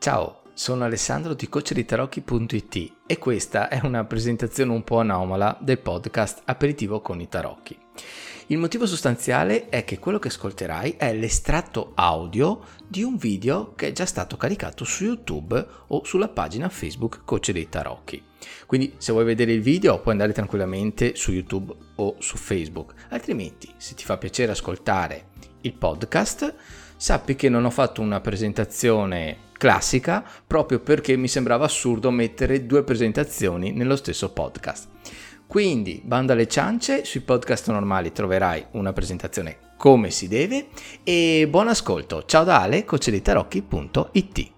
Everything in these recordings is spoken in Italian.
Ciao, sono Alessandro di coacheritarocchi.it e questa è una presentazione un po' anomala del podcast Aperitivo con i tarocchi. Il motivo sostanziale è che quello che ascolterai è l'estratto audio di un video che è già stato caricato su YouTube o sulla pagina Facebook Coach dei Tarocchi. Quindi se vuoi vedere il video puoi andare tranquillamente su YouTube o su Facebook, altrimenti se ti fa piacere ascoltare il podcast sappi che non ho fatto una presentazione classica proprio perché mi sembrava assurdo mettere due presentazioni nello stesso podcast. Quindi, banda alle ciance, sui podcast normali troverai una presentazione come si deve e buon ascolto. Ciao da Ale, coacheditarocchi.it.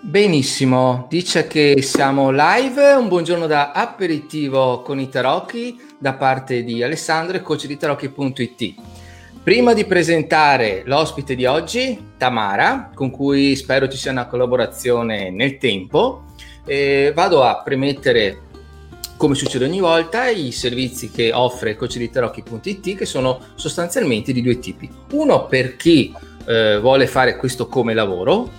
Benissimo, dice che siamo live, un buongiorno da aperitivo con i tarocchi da parte di Alessandro e coacheditarocchi.it. Prima di presentare l'ospite di oggi, Tamara, con cui spero ci sia una collaborazione nel tempo, eh, vado a premettere, come succede ogni volta, i servizi che offre coacheditarocchi.it che sono sostanzialmente di due tipi. Uno per chi eh, vuole fare questo come lavoro,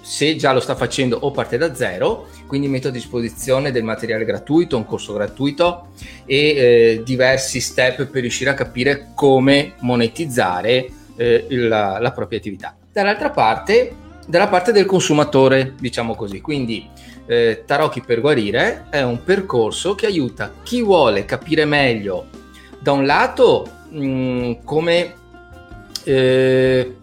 se già lo sta facendo o parte da zero, quindi metto a disposizione del materiale gratuito, un corso gratuito e eh, diversi step per riuscire a capire come monetizzare eh, la, la, propria attività. Dall'altra parte, dalla parte del consumatore, diciamo così, quindi eh, Tarocchi per guarire è un percorso che aiuta chi vuole capire meglio da un lato mh, mm, come eh,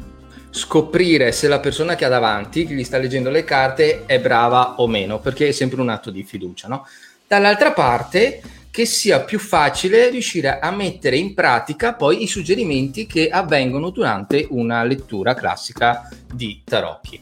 scoprire se la persona che ha davanti, che gli sta leggendo le carte, è brava o meno, perché è sempre un atto di fiducia, no? Dall'altra parte, che sia più facile riuscire a mettere in pratica poi i suggerimenti che avvengono durante una lettura classica di tarocchi.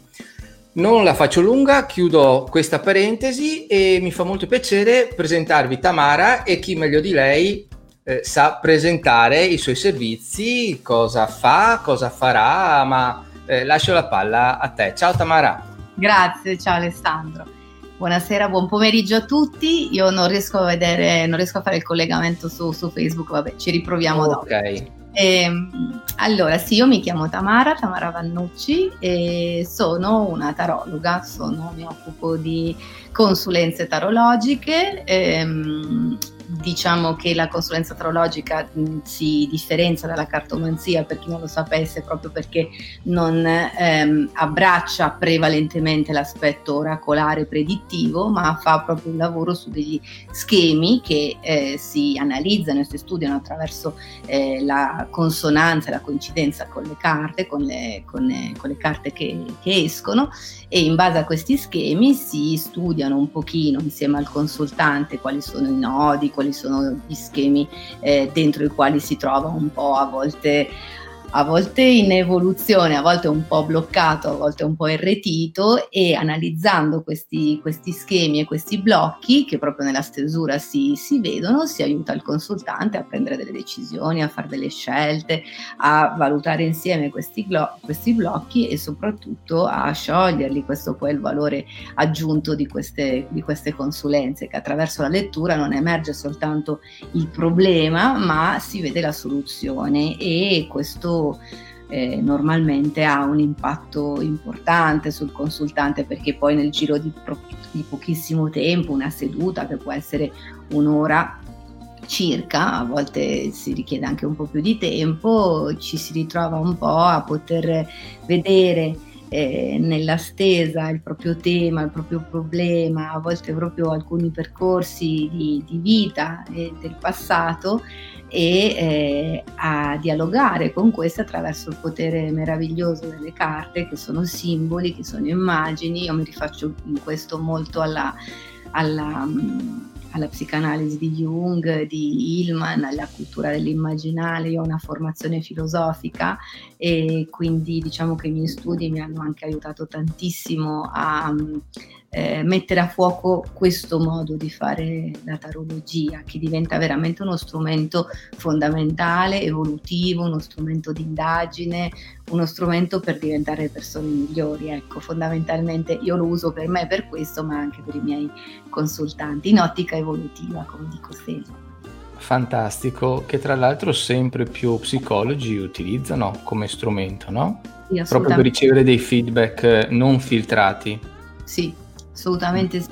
Non la faccio lunga, chiudo questa parentesi e mi fa molto piacere presentarvi Tamara e chi meglio di lei eh, sa presentare i suoi servizi, cosa fa, cosa farà, ma eh, lascio la palla a te. Ciao Tamara. Grazie, ciao Alessandro. Buonasera, buon pomeriggio a tutti. Io non riesco a vedere, non riesco a fare il collegamento su, su Facebook, vabbè, ci riproviamo dopo. Ok. E, allora, sì, io mi chiamo Tamara, Tamara Vannucci e sono una tarologa, sono, mi occupo di consulenze tarologiche. Ehm, diciamo che la consulenza astrologica mh, si differenzia dalla cartomanzia per chi non lo sapesse proprio perché non ehm, abbraccia prevalentemente l'aspetto oracolare predittivo ma fa proprio un lavoro su degli schemi che eh, si analizzano e si studiano attraverso eh, la consonanza la coincidenza con le carte con le, con le, con le carte che, che escono e in base a questi schemi si studiano un pochino insieme al consultante quali sono i nodi, quali sono gli schemi eh, dentro i quali si trova un po' a volte a volte in evoluzione, a volte un po' bloccato, a volte un po' irretito e analizzando questi, questi schemi e questi blocchi che proprio nella stesura si, si, vedono, si aiuta il consultante a prendere delle decisioni, a fare delle scelte, a valutare insieme questi, glo- questi blocchi e soprattutto a scioglierli. Questo poi è il valore aggiunto di queste, di queste consulenze, che attraverso la lettura non emerge soltanto il problema, ma si vede la soluzione e questo eh, normalmente ha un impatto importante sul consultante perché poi nel giro di, pro- di pochissimo tempo, una seduta che può essere un'ora circa, a volte si richiede anche un po' più di tempo, ci si ritrova un po' a poter vedere eh, nella stesa il proprio tema, il proprio problema, a volte proprio alcuni percorsi di, di vita e del passato e eh, a dialogare con queste attraverso il potere meraviglioso delle carte che sono simboli, che sono immagini. Io mi rifaccio in questo molto alla, alla, alla psicanalisi di Jung, di Hillman, alla cultura dell'immaginale. Io ho una formazione filosofica e quindi diciamo che i miei studi mi hanno anche aiutato tantissimo a eh, mettere a fuoco questo modo di fare la tarologia, che diventa veramente uno strumento fondamentale, evolutivo, uno strumento di indagine, uno strumento per diventare persone migliori. Ecco, fondamentalmente io lo uso per me per questo, ma anche per i miei consultanti, in ottica evolutiva, come dico sempre. fantastico che tra l'altro sempre più psicologi utilizzano come strumento, no? Sì, Proprio per ricevere dei feedback non filtrati. Sì, assolutamente sì,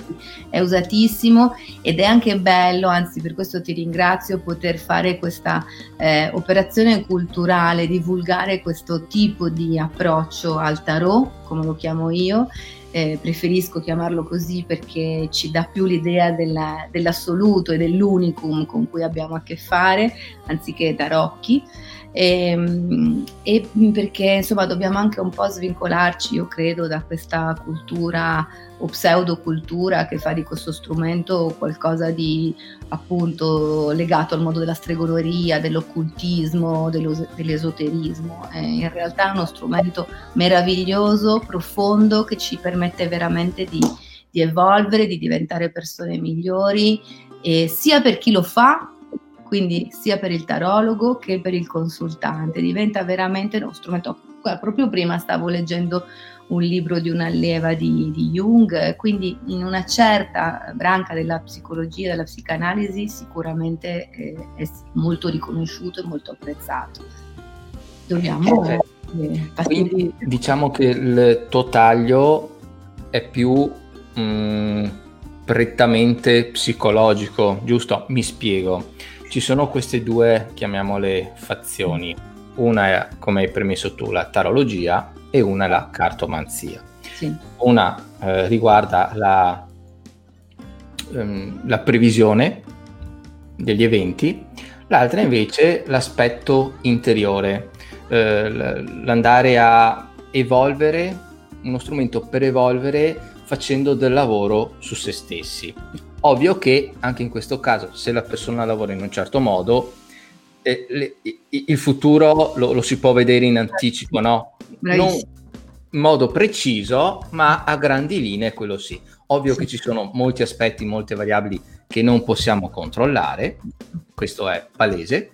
è usatissimo ed è anche bello, anzi per questo ti ringrazio, poter fare questa eh, operazione culturale, divulgare questo tipo di approccio al tarot, come lo chiamo io, eh, preferisco chiamarlo così perché ci dà più l'idea della, dell'assoluto e dell'unicum con cui abbiamo a che fare, anziché tarocchi. E, ehm, e, perché insomma dobbiamo anche un po' svincolarci, io credo, da questa cultura o pseudocultura che fa di questo strumento qualcosa di appunto legato al mondo della stregoneria, dell'occultismo, dello, dell'esoterismo. È in realtà è uno strumento meraviglioso, profondo, che ci permette veramente di, di evolvere, di diventare persone migliori, sia per chi lo fa quindi sia per il tarologo che per il consultante. Diventa veramente uno strumento. Proprio prima stavo leggendo un libro di un'allieva di, di Jung, quindi in una certa branca della psicologia, della psicanalisi, sicuramente eh, è molto riconosciuto e molto apprezzato. Dobbiamo... Eh, quindi diciamo che il tuo taglio è più mh, mm, prettamente psicologico, giusto? Mi spiego ci sono queste due, chiamiamole fazioni. Una è, come hai permesso tu, la tarologia e una la cartomanzia. Sì. Una eh, riguarda la, ehm, la previsione degli eventi, l'altra invece l'aspetto interiore, eh, l'andare a evolvere, uno strumento per evolvere facendo del lavoro su se stessi. Ovvio che anche in questo caso, se la persona lavora in un certo modo, eh, il futuro lo, lo, si può vedere in anticipo, no? Non in modo preciso, ma a grandi linee quello sì. Ovvio sì. che ci sono molti aspetti, molte variabili che non possiamo controllare, questo è palese,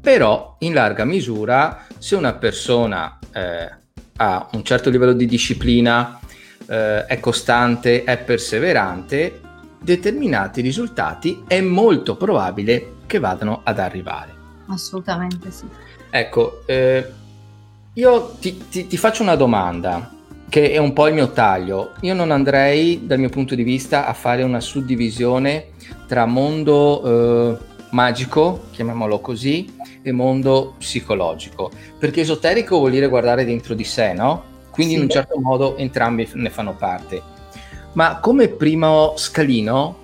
però in larga misura se una persona eh, ha un certo livello di disciplina, eh, è costante, è perseverante, determinati risultati è molto probabile che vadano ad arrivare. Assolutamente sì. Ecco, eh, io ti, ti, ti, faccio una domanda che è un po' il mio taglio. Io non andrei, dal mio punto di vista, a fare una suddivisione tra mondo eh, magico, chiamiamolo così, e mondo psicologico. Perché esoterico vuol dire guardare dentro di sé, no? Quindi sì. in un certo modo entrambi ne fanno parte ma come primo scalino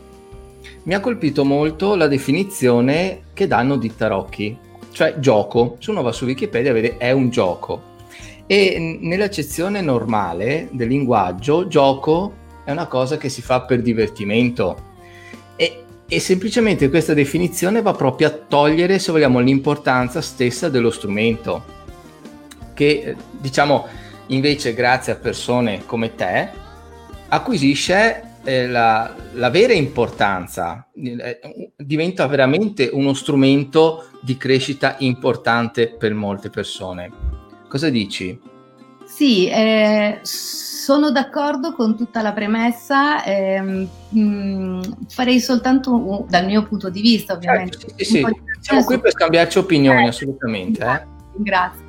mi ha colpito molto la definizione che danno di tarocchi, cioè gioco. Se uno va su Wikipedia vede è un gioco. E nell'accezione normale del linguaggio, gioco è una cosa che si fa per divertimento. E, e semplicemente questa definizione va proprio a togliere, se vogliamo, l'importanza stessa dello strumento. Che diciamo invece, grazie a persone come te, acquisisce eh, la, la, vera importanza, eh, diventa veramente uno strumento di crescita importante per molte persone. Cosa dici? Sì, eh, sono d'accordo con tutta la premessa, ehm, mh, mm, farei soltanto dal mio punto di vista ovviamente. Certo, sì, sì, sì. siamo qui per scambiarci opinioni eh, assolutamente. Eh. Grazie.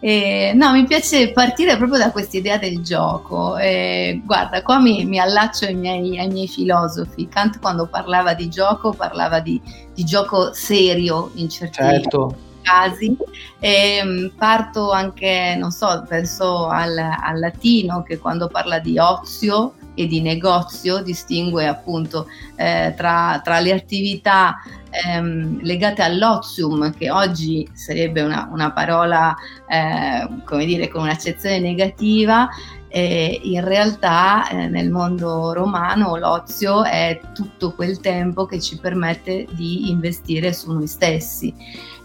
Eh, no, mi piace partire proprio da questa idea del gioco. Eh, guarda, qua mi, mi allaccio ai miei, ai miei, filosofi. Kant quando parlava di gioco parlava di, di gioco serio in certi certo. casi. Eh, parto anche, non so, penso al, al latino che quando parla di ozio e di negozio distingue appunto eh, tra, tra, le attività ehm, legate all'ozium, che oggi sarebbe una, una parola, eh, come dire, con un'accezione negativa, eh, in realtà eh, nel mondo romano l'ozio è tutto quel tempo che ci permette di investire su noi stessi.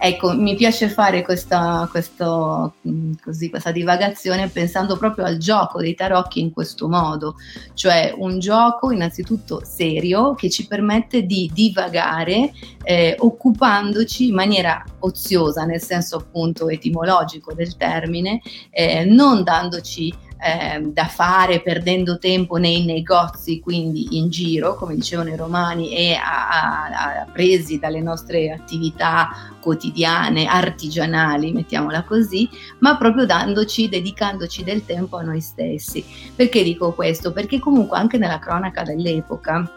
Ecco, mi piace fare questa, questo, mm, così, questa divagazione pensando proprio al gioco dei tarocchi in questo modo, cioè un gioco innanzitutto serio che ci permette di divagare eh, occupandoci in maniera oziosa, nel senso appunto etimologico del termine, eh, non dandoci eh, da fare perdendo tempo nei negozi, quindi in giro, come dicevano i romani, e a, a, a presi dalle nostre attività quotidiane, artigianali, mettiamola così, ma proprio dandoci, dedicandoci del tempo a noi stessi. Perché dico questo? Perché comunque anche nella cronaca dell'epoca,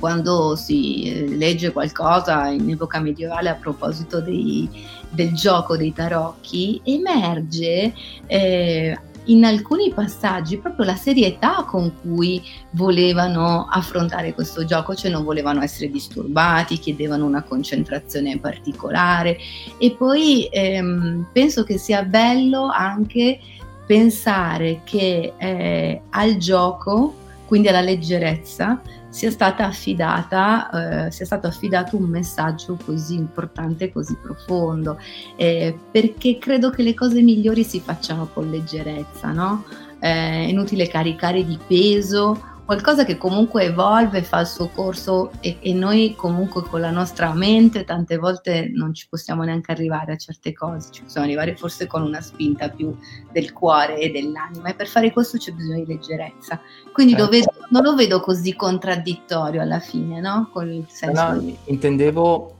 quando si eh, legge qualcosa in epoca medievale a proposito dei, del gioco dei tarocchi, emerge eh, in alcuni passaggi proprio la serietà con cui volevano affrontare questo gioco, cioè non volevano essere disturbati, chiedevano una concentrazione particolare. E poi ehm, penso che sia bello anche pensare che eh, al gioco, quindi alla leggerezza, sia stata affidata, eh, sia stato affidato un messaggio così importante, così profondo, eh, perché credo che le cose migliori si facciano con leggerezza, no? Eh, è inutile caricare di peso qualcosa che comunque evolve, fa il suo corso e, e, noi comunque con la nostra mente tante volte non ci possiamo neanche arrivare a certe cose, ci possiamo arrivare forse con una spinta più del cuore e dell'anima e per fare questo c'è bisogno di leggerezza. Quindi certo. lo vedo, non lo vedo così contraddittorio alla fine, no? Con il senso no, di... intendevo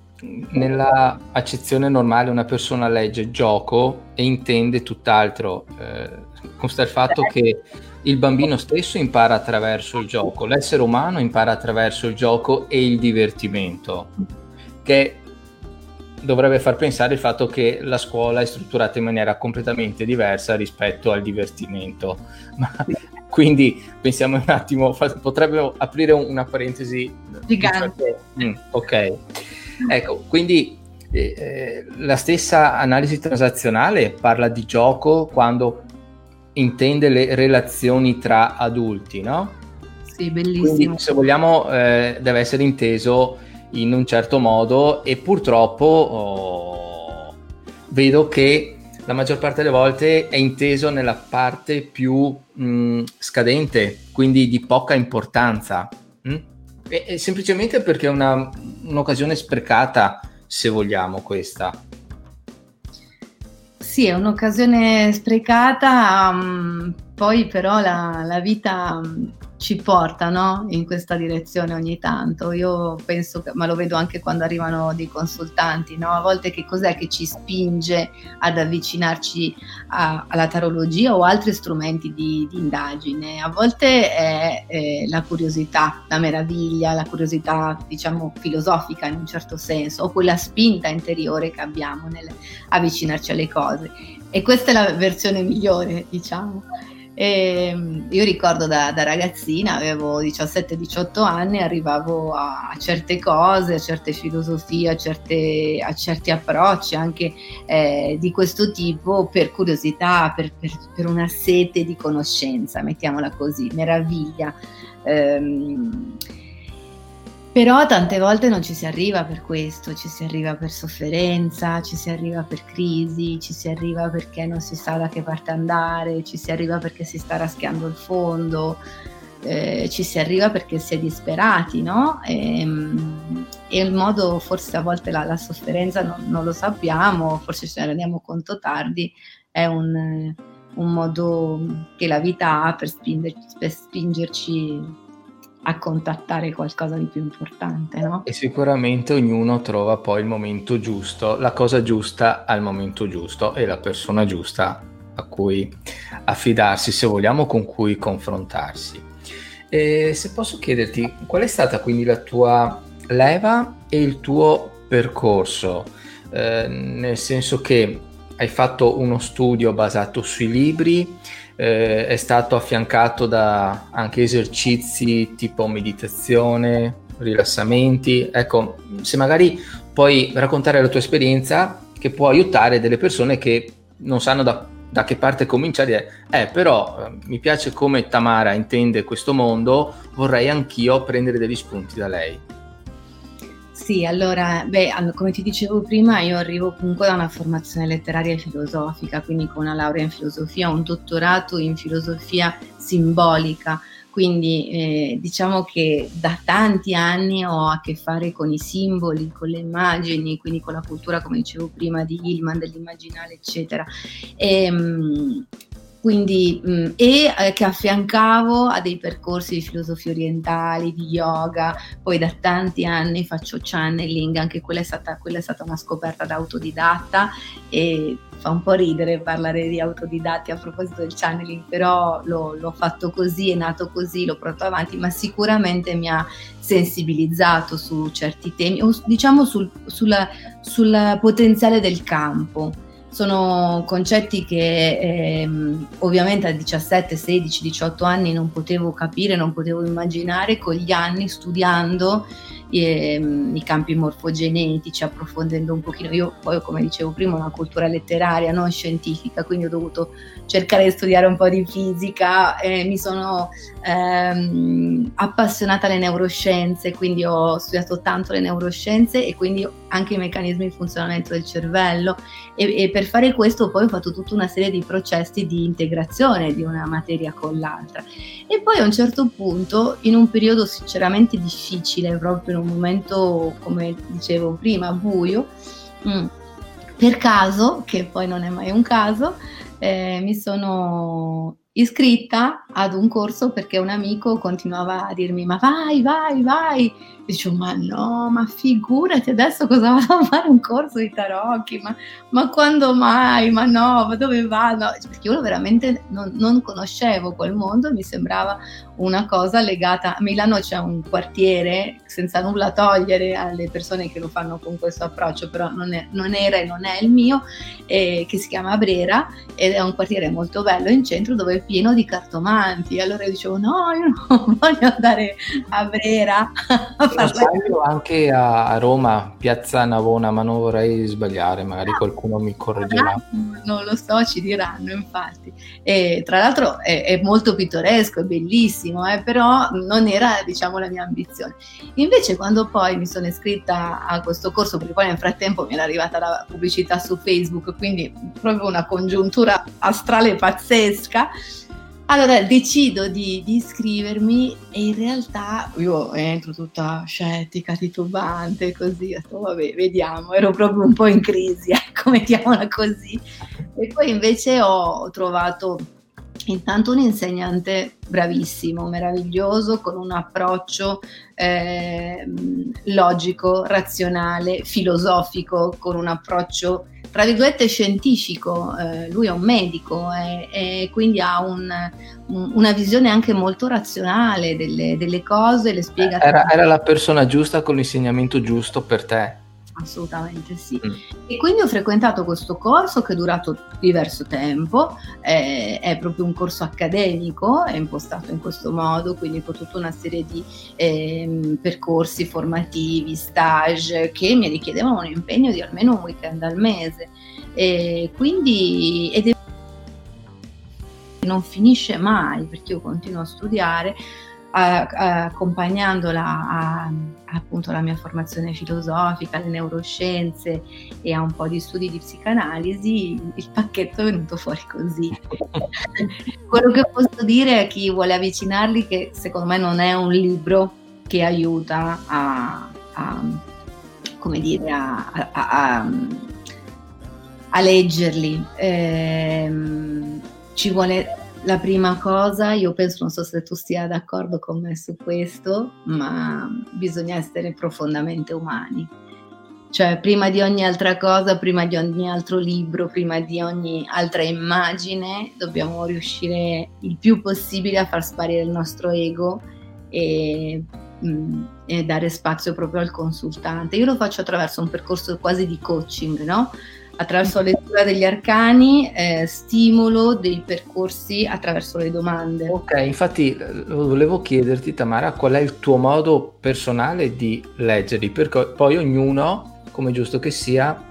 nella accezione normale una persona legge gioco e intende tutt'altro. Eh, consta il fatto che il bambino stesso impara attraverso il gioco, l'essere umano impara attraverso il gioco e il divertimento, che dovrebbe far pensare il fatto che la scuola è strutturata in maniera completamente diversa rispetto al divertimento. Ma, quindi pensiamo un attimo, potrebbe aprire una parentesi gigante. Mm, ok, ecco, quindi eh, eh, la stessa analisi transazionale parla di gioco quando intende le relazioni tra adulti, no? Sì, bellissimo. Quindi, se vogliamo, eh, deve essere inteso in un certo modo e purtroppo oh, vedo che la maggior parte delle volte è inteso nella parte più mh, scadente, quindi di poca importanza. Mh? E, e semplicemente perché è una, un'occasione sprecata, se vogliamo, questa. Sì, è un'occasione sprecata, um, poi però la, la vita um, ci porta no? in questa direzione ogni tanto. Io penso, che, ma lo vedo anche quando arrivano dei consultanti, no? a volte che cos'è che ci spinge ad avvicinarci a, alla tarologia o altri strumenti di, di indagine? A volte è, è, la curiosità, la meraviglia, la curiosità diciamo filosofica in un certo senso, o quella spinta interiore che abbiamo nell'avvicinarci alle cose. E questa è la versione migliore, diciamo. E ehm, io ricordo da, da ragazzina, avevo 17-18 anni, arrivavo a certe cose, a certe filosofie, a, certe, a certi approcci anche eh, di questo tipo per curiosità, per, per, per, una sete di conoscenza, mettiamola così, meraviglia. Ehm, però tante volte non ci si arriva per questo, ci si arriva per sofferenza, ci si arriva per crisi, ci si arriva perché non si sa da che parte andare, ci si arriva perché si sta raschiando il fondo, eh, ci si arriva perché si è disperati, no? E, ehm, e il modo, forse a volte la, la sofferenza non, non, lo sappiamo, forse ce ne rendiamo conto tardi, è un, un modo che la vita ha per spingerci, per spingerci a contattare qualcosa di più importante, no? E sicuramente ognuno trova poi il momento giusto, la cosa giusta al momento giusto e la persona giusta a cui affidarsi, se vogliamo, con cui confrontarsi. E se posso chiederti, qual è stata quindi la tua leva e il tuo percorso? Eh, nel senso che hai fatto uno studio basato sui libri, eh, è stato affiancato da anche esercizi tipo meditazione, rilassamenti. Ecco, se magari puoi raccontare la tua esperienza che può aiutare delle persone che non sanno da, da che parte cominciare, eh, però eh, mi piace come Tamara intende questo mondo, vorrei anch'io prendere degli spunti da lei. Sì, allora, beh, come ti dicevo prima, io arrivo comunque da una formazione letteraria e filosofica, quindi con una laurea in filosofia, un dottorato in filosofia simbolica, quindi eh, diciamo che da tanti anni ho a che fare con i simboli, con le immagini, quindi con la cultura, come dicevo prima, di Hillman, dell'immaginale, eccetera. E, ehm, quindi, mh, mm, e eh, che affiancavo a dei percorsi di filosofia orientali, di yoga, poi da tanti anni faccio channeling, anche quella è stata, quella è stata una scoperta da autodidatta e fa un po' ridere parlare di autodidatti a proposito del channeling, però l'ho, l'ho fatto così, è nato così, l'ho portato avanti, ma sicuramente mi ha sensibilizzato su certi temi, o diciamo sul, sulla, sul potenziale del campo sono concetti che ehm, ovviamente a 17, 16, 18 anni non potevo capire, non potevo immaginare, con gli anni studiando i campi morfogenetici, approfondendo un pochino. Io poi, come dicevo prima, una cultura letteraria, non scientifica, quindi ho dovuto cercare di studiare un po' di fisica, e mi sono ehm, appassionata alle neuroscienze, quindi ho studiato tanto le neuroscienze e quindi anche i meccanismi di funzionamento del cervello e, e per fare questo poi ho fatto tutta una serie di processi di integrazione di una materia con l'altra. E poi a un certo punto, in un periodo sinceramente difficile, proprio in un momento, come dicevo prima, buio, mm, per caso, che poi non è mai un caso, eh, mi sono iscritta ad un corso perché un amico continuava a dirmi ma vai, vai, vai. E dicevo ma no, ma figurati adesso cosa vado a fare un corso di tarocchi, ma, ma quando mai, ma no, ma dove vado? Perché io veramente non, non conoscevo quel mondo mi sembrava una cosa legata a Milano c'è un quartiere senza nulla togliere alle persone che lo fanno con questo approccio però non, è, non era e non è il mio eh, che si chiama Brera ed è un quartiere molto bello in centro dove è pieno di cartomanti. Allora io dicevo no io non voglio andare a Brera a parlare anche a Roma piazza Navona ma non vorrei sbagliare magari ah, qualcuno mi correggerà. non lo so ci diranno infatti. E tra l'altro è, è molto pittoresco è bellissimo benissimo, eh, però non era diciamo la mia ambizione. Invece quando poi mi sono iscritta a questo corso, perché poi nel frattempo mi era arrivata la pubblicità su Facebook, quindi proprio una congiuntura astrale pazzesca, allora decido di, di, iscrivermi e in realtà io entro tutta scettica, titubante, così, detto, vabbè, vediamo, ero proprio un po' in crisi, ecco, mettiamola così. E poi invece ho trovato Intanto un insegnante bravissimo, meraviglioso, con un approccio eh, logico, razionale, filosofico, con un approccio tra virgolette scientifico. Eh, lui è un medico e, e quindi ha un, un, una visione anche molto razionale delle, delle cose, le spiega. Era, era la persona giusta con l'insegnamento giusto per te assolutamente sì. Mm. E quindi ho frequentato questo corso che è durato diverso tempo, è, è, proprio un corso accademico, è impostato in questo modo, quindi con tutta una serie di eh, percorsi formativi, stage che mi richiedevano un impegno di almeno un weekend al mese. E quindi ed è non finisce mai perché io continuo a studiare accompagnandola a, appunto alla mia formazione filosofica, alle neuroscienze e a un po' di studi di psicanalisi, il pacchetto è venuto fuori così. Quello che posso dire a chi vuole avvicinarli che secondo me non è un libro che aiuta a, a come dire, a, a, a leggerli. Eh, ci vuole la prima cosa, io penso, non so se tu sia d'accordo con me su questo, ma bisogna essere profondamente umani. Cioè, prima di ogni altra cosa, prima di ogni altro libro, prima di ogni altra immagine, dobbiamo riuscire il più possibile a far sparire il nostro ego e, mm, e dare spazio proprio al consultante. Io lo faccio attraverso un percorso quasi di coaching, no? Attraverso la lettura degli arcani, eh, stimolo dei percorsi attraverso le domande. Ok, infatti volevo chiederti Tamara qual è il tuo modo personale di leggerli, perché poi ognuno, come giusto che sia,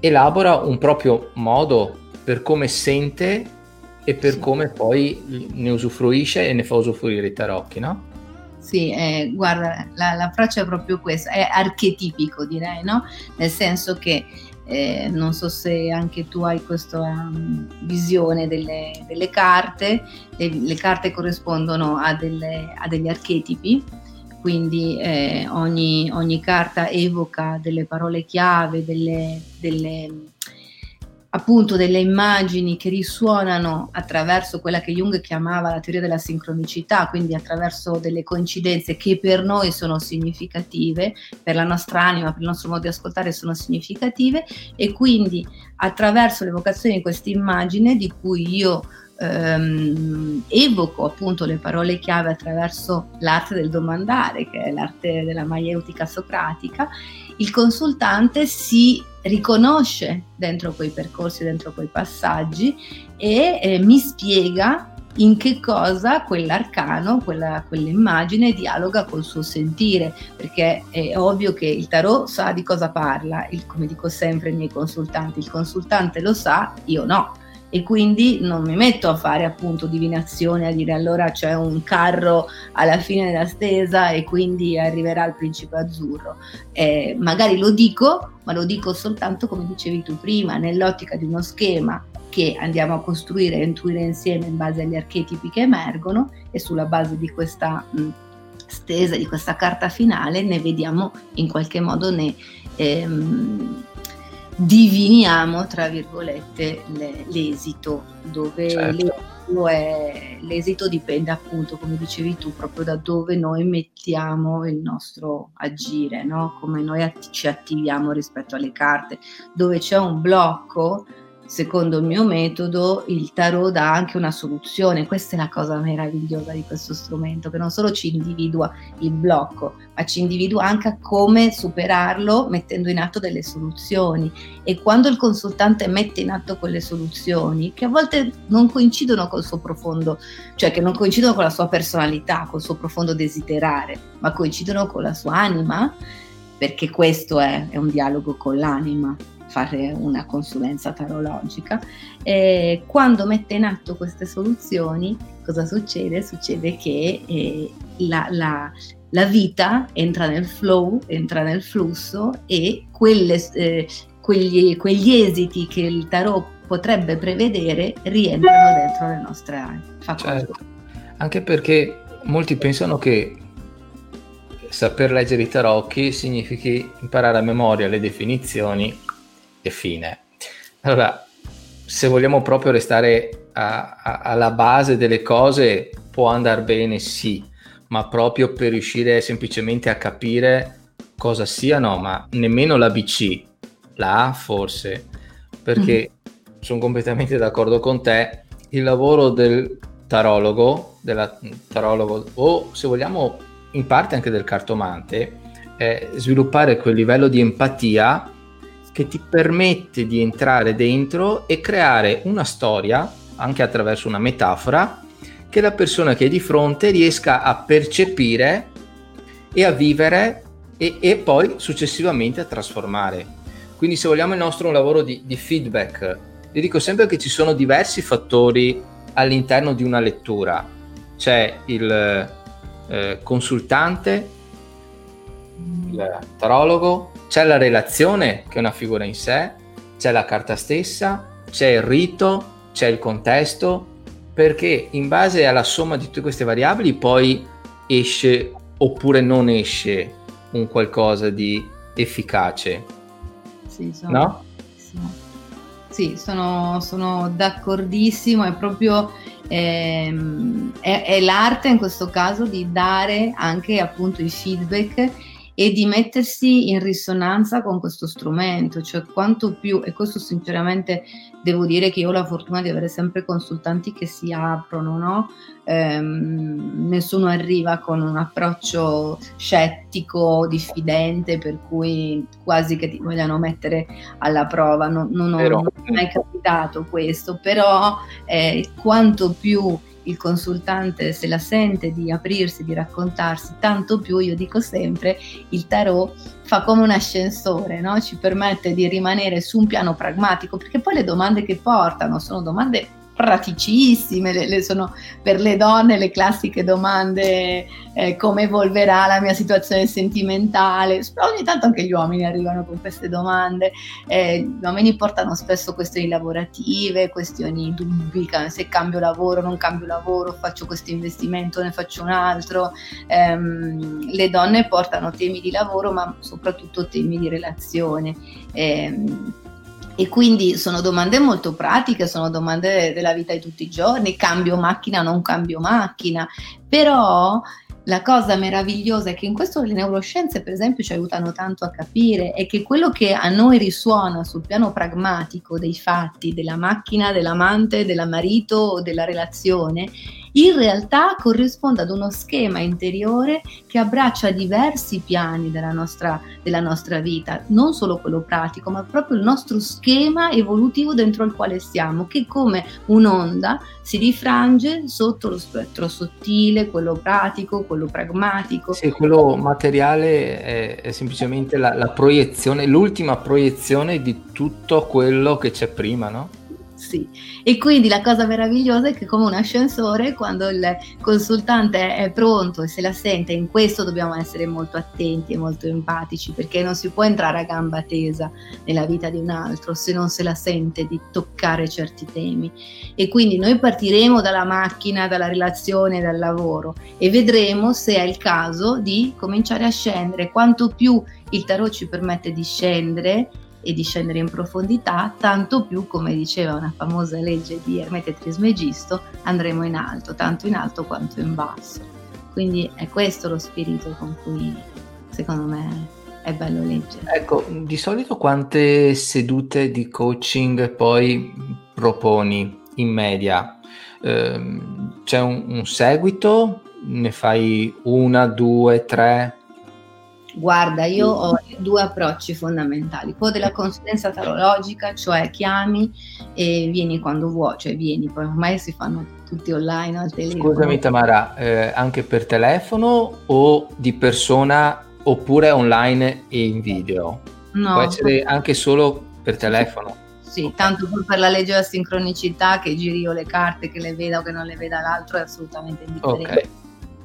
elabora un proprio modo per come sente e per sì. come poi ne usufruisce e ne fa usufruire i tarocchi, no? Sì, eh, guarda, la, l'approccio è proprio questo, è archetipico direi, no? Nel senso che eh, non so se anche tu hai questa um, visione delle, delle carte, le, le, carte corrispondono a, delle, a degli archetipi, quindi eh, ogni, ogni, carta evoca delle parole chiave, delle, delle appunto delle immagini che risuonano attraverso quella che Jung chiamava la teoria della sincronicità, quindi attraverso delle coincidenze che per noi sono significative, per la nostra anima, per il nostro modo di ascoltare sono significative e quindi attraverso l'evocazione di questa immagine di cui io ehm, evoco appunto le parole chiave attraverso l'arte del domandare, che è l'arte della maieutica socratica, il consultante si riconosce dentro quei percorsi, dentro quei passaggi e eh, mi spiega in che cosa quell'arcano, quella, quell'immagine dialoga col suo sentire, perché è ovvio che il tarot sa di cosa parla, il, come dico sempre ai miei consultanti, il consultante lo sa, io no e quindi non mi metto a fare appunto divinazione, a dire allora c'è un carro alla fine della stesa e quindi arriverà il principe azzurro. Eh, magari lo dico, ma lo dico soltanto come dicevi tu prima, nell'ottica di uno schema che andiamo a costruire e intuire insieme in base agli archetipi che emergono e sulla base di questa mh, stesa, di questa carta finale, ne vediamo in qualche modo ne... Ehm, diviniamo, tra virgolette, le, l'esito, dove certo. l'esito, è, l'esito dipende appunto, come dicevi tu, proprio da dove noi mettiamo il nostro agire, no? come noi atti- ci attiviamo rispetto alle carte, dove c'è un blocco secondo il mio metodo, il tarot dà anche una soluzione. Questa è la cosa meravigliosa di questo strumento, che non solo ci individua il blocco, ma ci individua anche come superarlo mettendo in atto delle soluzioni. E quando il consultante mette in atto quelle soluzioni, che a volte non coincidono col suo profondo, cioè che non coincidono con la sua personalità, col suo profondo desiderare, ma coincidono con la sua anima, perché questo è, è un dialogo con l'anima fare una consulenza tarologica. E quando mette in atto queste soluzioni, cosa succede? Succede che eh, la, la, la, vita entra nel flow, entra nel flusso e quelle, eh, quegli, quegli esiti che il tarot potrebbe prevedere rientrano dentro le nostre facoltà. Certo. Anche perché molti pensano che saper leggere i tarocchi significhi imparare a memoria le definizioni e fine. Allora, se vogliamo proprio restare a, a, alla base delle cose, può andare bene, sì, ma proprio per riuscire semplicemente a capire cosa sia, no, ma nemmeno l'ABC, la A forse, perché mm. sono completamente d'accordo con te, il lavoro del tarologo, della tarologo o se vogliamo in parte anche del cartomante, è sviluppare quel livello di empatia che ti permette di entrare dentro e creare una storia, anche attraverso una metafora, che la persona che è di fronte riesca a percepire e a vivere e, e poi successivamente a trasformare. Quindi se vogliamo il nostro lavoro di, di feedback, io dico sempre che ci sono diversi fattori all'interno di una lettura. C'è il eh, consultante, il tarologo, c'è la relazione che è una figura in sé, c'è la carta stessa, c'è il rito, c'è il contesto, perché in base alla somma di tutte queste variabili poi esce oppure non esce un qualcosa di efficace. Sì, sono, no? Sì, sono, sono d'accordissimo, è proprio ehm, è, è l'arte in questo caso di dare anche appunto i feedback e di mettersi in risonanza con questo strumento, cioè quanto più, e questo sinceramente devo dire che io ho la fortuna di avere sempre consultanti che si aprono, no? ehm, nessuno arriva con un approccio scettico, diffidente, per cui quasi che ti vogliano mettere alla prova, non, non, ho, non è mai capitato questo, però eh, quanto più il consultante se la sente di aprirsi, di raccontarsi, tanto più io dico sempre il tarot fa come un ascensore, no? ci permette di rimanere su un piano pragmatico, perché poi le domande che portano sono domande praticissime, le, le sono per le donne le classiche domande eh, come evolverà la mia situazione sentimentale, ogni tanto anche gli uomini arrivano con queste domande, eh, gli uomini portano spesso questioni lavorative, questioni dubbi, se cambio lavoro, non cambio lavoro, faccio questo investimento, ne faccio un altro, ehm, le donne portano temi di lavoro ma soprattutto temi di relazione. E quindi sono domande molto pratiche, sono domande della vita di tutti i giorni, cambio macchina, non cambio macchina, però la cosa meravigliosa è che in questo le neuroscienze, per esempio, ci aiutano tanto a capire è che quello che a noi risuona sul piano pragmatico dei fatti, della macchina, dell'amante, del marito della relazione, in realtà corrisponde ad uno schema interiore che abbraccia diversi piani della nostra, della nostra vita, non solo quello pratico, ma proprio il nostro schema evolutivo dentro il quale siamo, che come un'onda si rifrange sotto lo spettro sottile, quello pratico, quello pragmatico. Sì, quello materiale è, è semplicemente la, la proiezione, l'ultima proiezione di tutto quello che c'è prima, no? Sì. E quindi la cosa meravigliosa è che come un ascensore, quando il consultante è pronto e se la sente, in questo dobbiamo essere molto attenti e molto empatici, perché non si può entrare a gamba tesa nella vita di un altro se non se la sente di toccare certi temi. E quindi noi partiremo dalla macchina, dalla relazione, dal lavoro e vedremo se è il caso di cominciare a scendere. Quanto più il tarot ci permette di scendere, e di scendere in profondità, tanto più, come diceva una famosa legge di Ermete Trismegisto, andremo in alto, tanto in alto quanto in basso. Quindi è questo lo spirito con cui, secondo me, è bello leggere. Ecco, di solito quante sedute di coaching poi proponi in media? Eh, c'è un, un seguito? Ne fai una, due, tre? Guarda, io ho due approcci fondamentali, quello della consulenza tarologica, cioè chiami e vieni quando vuoi, cioè vieni, poi ormai si fanno tutti online al telefono. Scusami Tamara, eh, anche per telefono o di persona oppure online e in video? No. Può essere anche solo per telefono? Sì, tanto per la legge della sincronicità che giri io le carte, che le veda o che non le veda l'altro è assolutamente indifferente. Okay.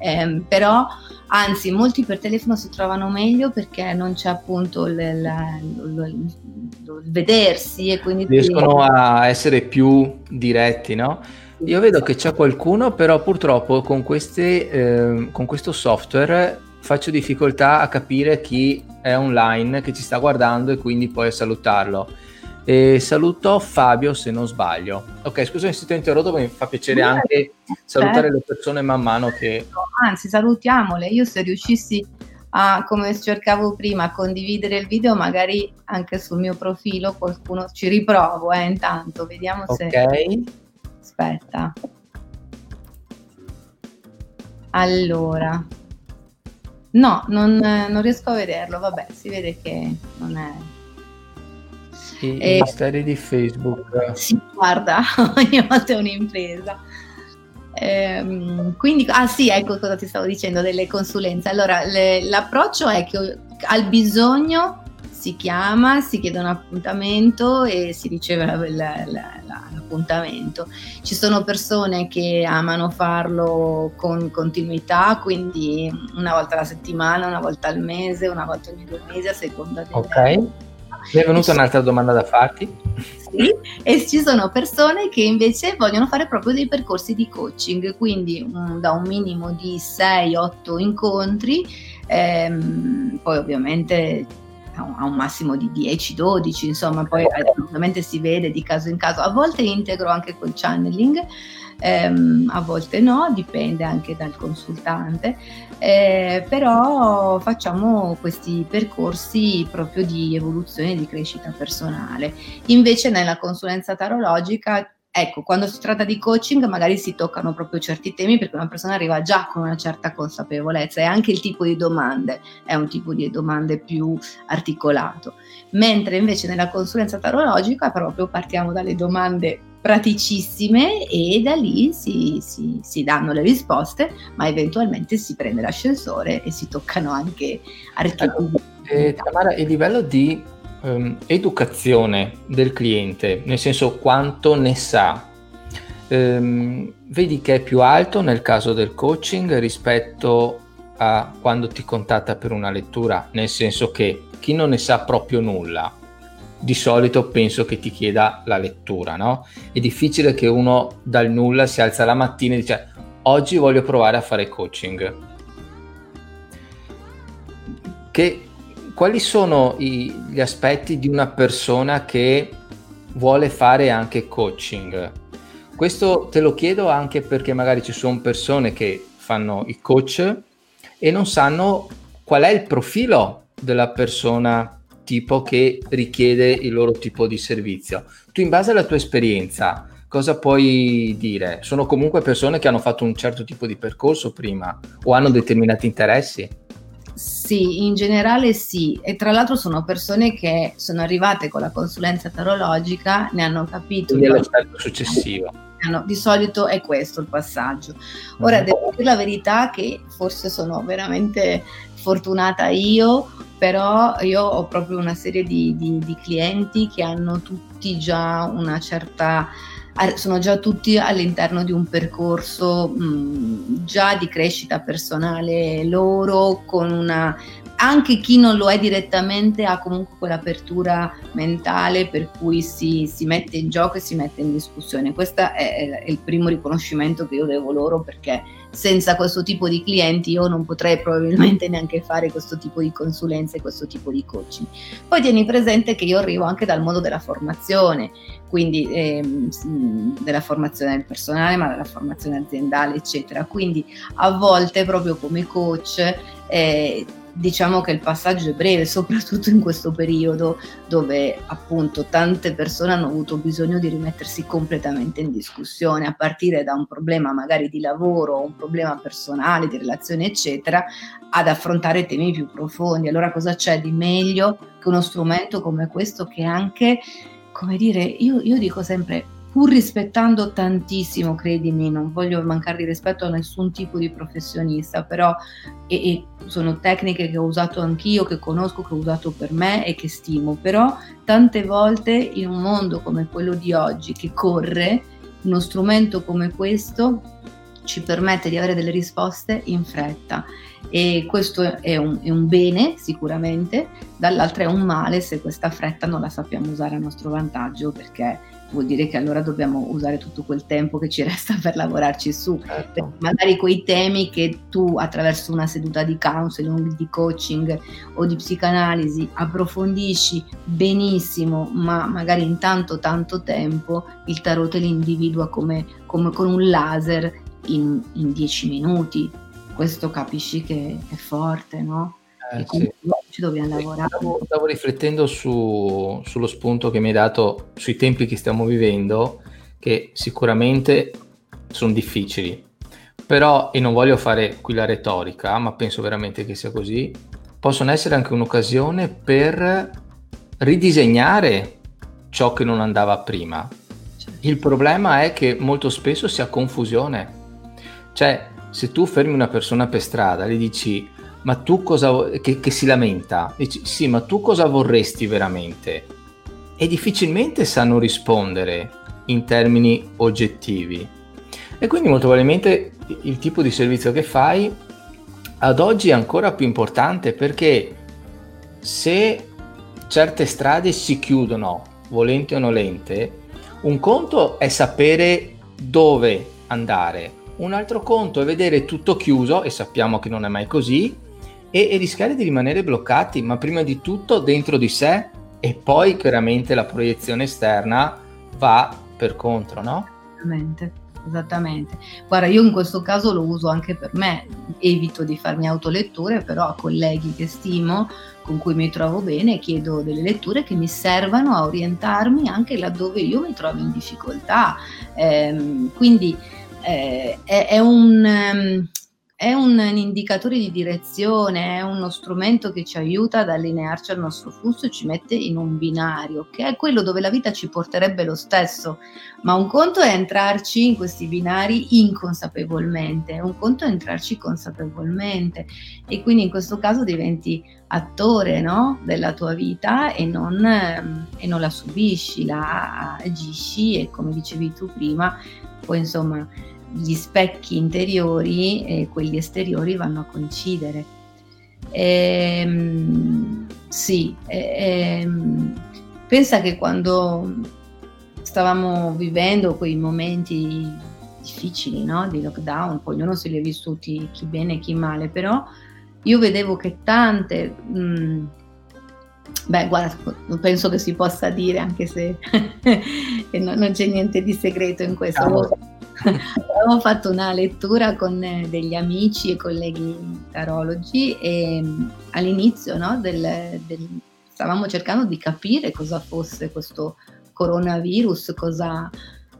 Eh, però anzi molti per telefono si trovano meglio perché non c'è appunto il, il, il, vedersi e quindi riescono ti... a essere più diretti no? io vedo che c'è qualcuno però purtroppo con, queste, eh, con questo software faccio difficoltà a capire chi è online che ci sta guardando e quindi poi a salutarlo e saluto Fabio se non sbaglio. Ok, scusami se ti ho interrotto, ma mi fa piacere Beh, anche salutare certo. le persone man mano che... Anzi, salutiamole. Io se riuscissi a, come cercavo prima, a condividere il video, magari anche sul mio profilo qualcuno ci riprovo, eh, intanto, vediamo se... Ok. Aspetta. Allora. No, non, non riesco a vederlo, vabbè, si vede che non è i, e, misteri di Facebook. Sì, guarda, ogni volta è un'impresa. Ehm, quindi, ah sì, ecco cosa ti stavo dicendo delle consulenze. Allora, le, l'approccio è che al bisogno si chiama, si chiede un appuntamento e si riceve la, la, la, l'appuntamento. Ci sono persone che amano farlo con continuità, quindi una volta alla settimana, una volta al mese, una volta ogni due mesi a seconda del... Ok mi è venuta un'altra domanda da farti. Sì, e ci sono persone che invece vogliono fare proprio dei percorsi di coaching, quindi um, da un minimo di 6-8 incontri, ehm, poi ovviamente a un massimo di 10-12, insomma, poi ovviamente si vede di caso in caso. A volte integro anche col channeling, ehm, a volte no, dipende anche dal consultante, eh, però facciamo questi percorsi proprio di evoluzione e di crescita personale. Invece nella consulenza tarologica ecco, quando si tratta di coaching magari si toccano proprio certi temi perché una persona arriva già con una certa consapevolezza e anche il tipo di domande è un tipo di domande più articolato. Mentre invece nella consulenza tarologica proprio partiamo dalle domande praticissime e da lì si, si, si, danno le risposte, ma eventualmente si prende l'ascensore e si toccano anche archetipi. Eh, Tamara, il livello di um, educazione del cliente, nel senso quanto ne sa, um, vedi che è più alto nel caso del coaching rispetto a quando ti contatta per una lettura, nel senso che chi non ne sa proprio nulla di solito penso che ti chieda la lettura, no? È difficile che uno dal nulla si alza la mattina e dice oggi voglio provare a fare coaching. Che, quali sono i, gli aspetti di una persona che vuole fare anche coaching. Questo te lo chiedo anche perché magari ci sono persone che fanno i coach e non sanno qual è il profilo della persona tipo che richiede il loro tipo di servizio. Tu in base alla tua esperienza cosa puoi dire? Sono comunque persone che hanno fatto un certo tipo di percorso prima o hanno determinati interessi? Sì, in generale sì, e tra l'altro sono persone che sono arrivate con la consulenza tarologica, ne hanno capito. Quindi lo stato successivo. Di solito è questo il passaggio. Ora mm-hmm. devo dire la verità che forse sono veramente fortunata io, però io ho proprio una serie di, di, di clienti che hanno tutti già una certa sono già tutti all'interno di un percorso mh, già di crescita personale loro, con una anche chi non lo è direttamente ha comunque quell'apertura mentale per cui si, si mette in gioco e si mette in discussione. Questo è, è il primo riconoscimento che io devo loro perché senza questo tipo di clienti io non potrei probabilmente neanche fare questo tipo di consulenze, questo tipo di coaching. Poi tieni presente che io arrivo anche dal mondo della formazione, quindi ehm, della formazione del personale, ma della formazione aziendale, eccetera. Quindi a volte proprio come coach eh, diciamo che il passaggio è breve, soprattutto in questo periodo dove appunto tante persone hanno avuto bisogno di rimettersi completamente in discussione, a partire da un problema magari di lavoro, un problema personale, di relazione, eccetera, ad affrontare temi più profondi. Allora cosa c'è di meglio che uno strumento come questo che anche, come dire, io, io dico sempre, pur rispettando tantissimo, credimi, non voglio mancare di rispetto a nessun tipo di professionista, però e, e sono tecniche che ho usato anch'io, che conosco, che ho usato per me e che stimo, però tante volte in un mondo come quello di oggi che corre, uno strumento come questo ci permette di avere delle risposte in fretta. E questo è un, è un, bene sicuramente, dall'altro è un male se questa fretta non la sappiamo usare a nostro vantaggio perché vuol dire che allora dobbiamo usare tutto quel tempo che ci resta per lavorarci su. Certo. Magari quei temi che tu attraverso una seduta di counseling, di coaching o di psicanalisi approfondisci benissimo, ma magari in tanto tanto tempo il tarot te li individua come, come con un laser in, in dieci minuti. Questo capisci che è forte, no? Eh, sì. ci dobbiamo lavorare. Stavo, stavo riflettendo su, sullo spunto che mi hai dato sui tempi che stiamo vivendo, che sicuramente sono difficili, però, e non voglio fare qui la retorica, ma penso veramente che sia così, possono essere anche un'occasione per ridisegnare ciò che non andava prima. Certo. Il problema è che molto spesso si ha confusione. Cioè, se tu fermi una persona per strada, e gli dici ma tu cosa che, che si lamenta? Dici sì ma tu cosa vorresti veramente? E difficilmente sanno rispondere in termini oggettivi. E quindi molto probabilmente il tipo di servizio che fai ad oggi è ancora più importante perché se certe strade si chiudono volente o nolente un conto è sapere dove andare un altro conto è vedere tutto chiuso e sappiamo che non è mai così e, e rischiare di rimanere bloccati, ma prima di tutto dentro di sé e poi chiaramente la proiezione esterna va per contro, no? Esattamente, esattamente. Guarda, io in questo caso lo uso anche per me, evito di farmi autoletture, però a colleghi che stimo, con cui mi trovo bene, chiedo delle letture che mi servano a orientarmi anche laddove io mi trovo in difficoltà. Eh, quindi eh, è, è, un... È un, indicatore di direzione, è uno strumento che ci aiuta ad allinearci al nostro flusso e ci mette in un binario, che è quello dove la vita ci porterebbe lo stesso, ma un conto è entrarci in questi binari inconsapevolmente, un conto è entrarci consapevolmente e quindi in questo caso diventi attore no? della tua vita e non, e non la subisci, la agisci e come dicevi tu prima, poi insomma gli specchi interiori e quelli esteriori vanno a coincidere. Ehm, sì, ehm, pensa che quando stavamo vivendo quei momenti difficili no? di lockdown, poi ognuno se li ha vissuti chi bene e chi male, però io vedevo che tante mh, Beh, guarda, non penso che si possa dire, anche se non, non, c'è niente di segreto in questo. Avevo fatto una lettura con eh, degli amici e colleghi tarologi e mm, all'inizio no, del, del, stavamo cercando di capire cosa fosse questo coronavirus, cosa,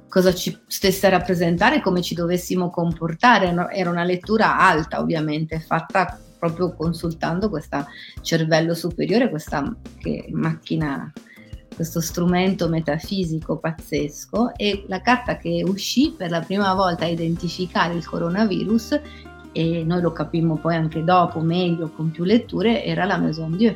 cosa ci stesse a rappresentare, come ci dovessimo comportare. Era una lettura alta, ovviamente, fatta proprio consultando questo cervello superiore, questa macchina, questo strumento metafisico pazzesco e la carta che uscì per la prima volta a identificare il coronavirus e noi lo capimmo poi anche dopo meglio con più letture era la Maison Dieu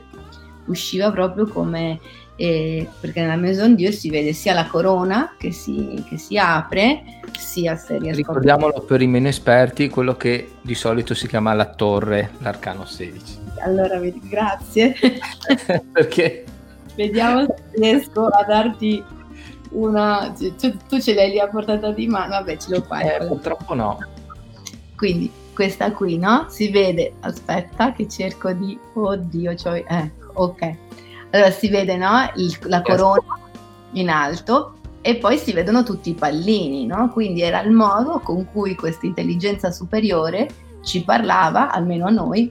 usciva proprio come eh, perché nella Maison Dieu si vede sia la corona che si, che si apre, sia se riesco Ricordiamolo per i meno esperti, quello che di solito si chiama la torre, l'arcano 16. Allora, grazie. perché? Vediamo se riesco a darti una... Tu, tu, ce l'hai lì a portata di mano, vabbè ce lo fai. Eh, purtroppo no. Quindi questa qui, no? Si vede, aspetta che cerco di... Oddio, cioè, ecco, ok allora si vede no, il, la corona in alto e poi si vedono tutti i pallini, no? Quindi era il modo con cui questa intelligenza superiore ci parlava, almeno a noi,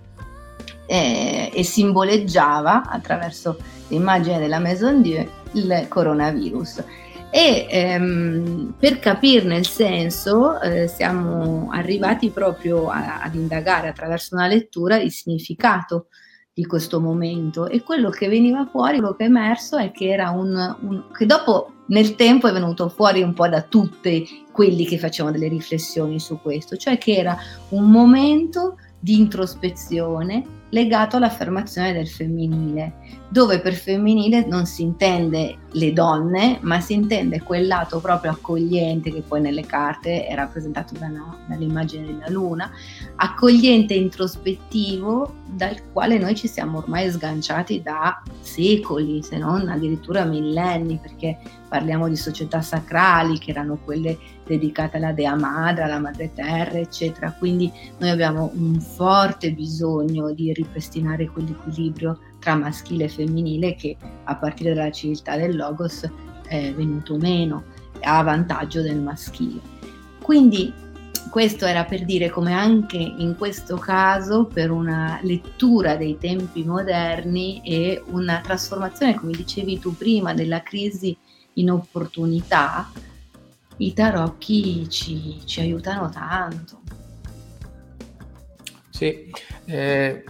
eh, e simboleggiava attraverso l'immagine della Maison Dieu il coronavirus. E ehm, per capirne il senso eh, siamo arrivati proprio a, ad indagare attraverso una lettura il significato di questo momento e quello che veniva fuori, quello che è emerso è che era un, un che dopo nel tempo è venuto fuori un po' da tutti quelli che facevano delle riflessioni su questo, cioè che era un momento di introspezione legato all'affermazione del femminile, dove per femminile non si intende le donne, ma si intende quel lato proprio accogliente che poi nelle carte è rappresentato da una, dall'immagine della luna, accogliente e introspettivo dal quale noi ci siamo ormai sganciati da secoli, se non addirittura millenni, perché parliamo di società sacrali che erano quelle dedicate alla Dea Madre, alla Madre Terra, eccetera. Quindi noi abbiamo un forte bisogno di ripristinare quell'equilibrio tra maschile e femminile che a partire dalla civiltà del Logos è venuto meno a vantaggio del maschile. Quindi questo era per dire come anche in questo caso per una lettura dei tempi moderni e una trasformazione, come dicevi tu prima, della crisi in opportunità, i tarocchi ci, ci aiutano tanto. Sì, eh,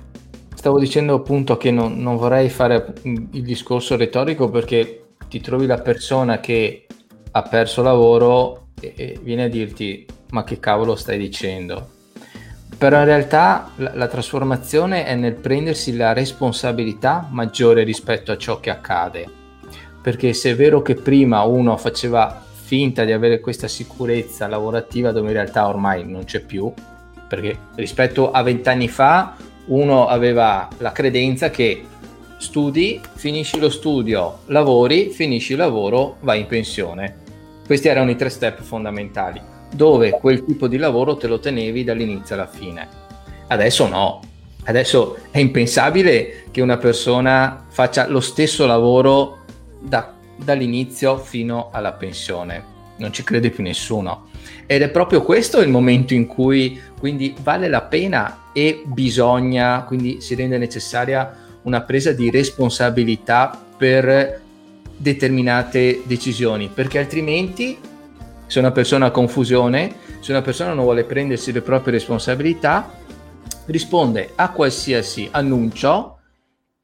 stavo dicendo appunto che non, non, vorrei fare il discorso retorico perché ti trovi la persona che ha perso lavoro e, e viene a dirti ma che cavolo stai dicendo? Però in realtà la, la trasformazione è nel prendersi la responsabilità maggiore rispetto a ciò che accade. Perché se è vero che prima uno faceva finta di avere questa sicurezza lavorativa dove in realtà ormai non c'è più, perché rispetto a vent'anni fa uno aveva la credenza che studi, finisci lo studio, lavori, finisci il lavoro, vai in pensione. Questi erano i tre step fondamentali dove quel tipo di lavoro te lo tenevi dall'inizio alla fine. Adesso no, adesso è impensabile che una persona faccia lo stesso lavoro da, dall'inizio fino alla pensione, non ci crede più nessuno. Ed è proprio questo il momento in cui quindi vale la pena e bisogna, quindi si rende necessaria una presa di responsabilità per determinate decisioni, perché altrimenti se una persona ha confusione, se una persona non vuole prendersi le proprie responsabilità, risponde a qualsiasi annuncio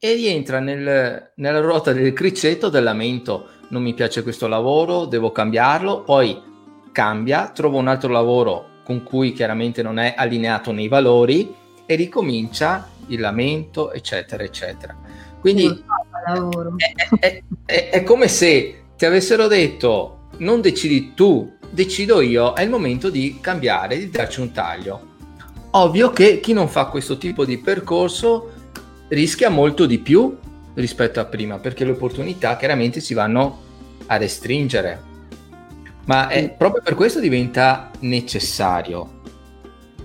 e rientra nel, nella ruota del criceto del lamento. Non mi piace questo lavoro, devo cambiarlo, poi cambia, trova un altro lavoro con cui chiaramente non è allineato nei valori e ricomincia il lamento, eccetera, eccetera. Quindi è, è, è, è come se ti avessero detto non decidi tu, decido io, è il momento di cambiare, di darci un taglio. Ovvio che chi non fa questo tipo di percorso rischia molto di più rispetto a prima, perché le opportunità chiaramente si vanno a restringere. Ma è, proprio per questo diventa necessario.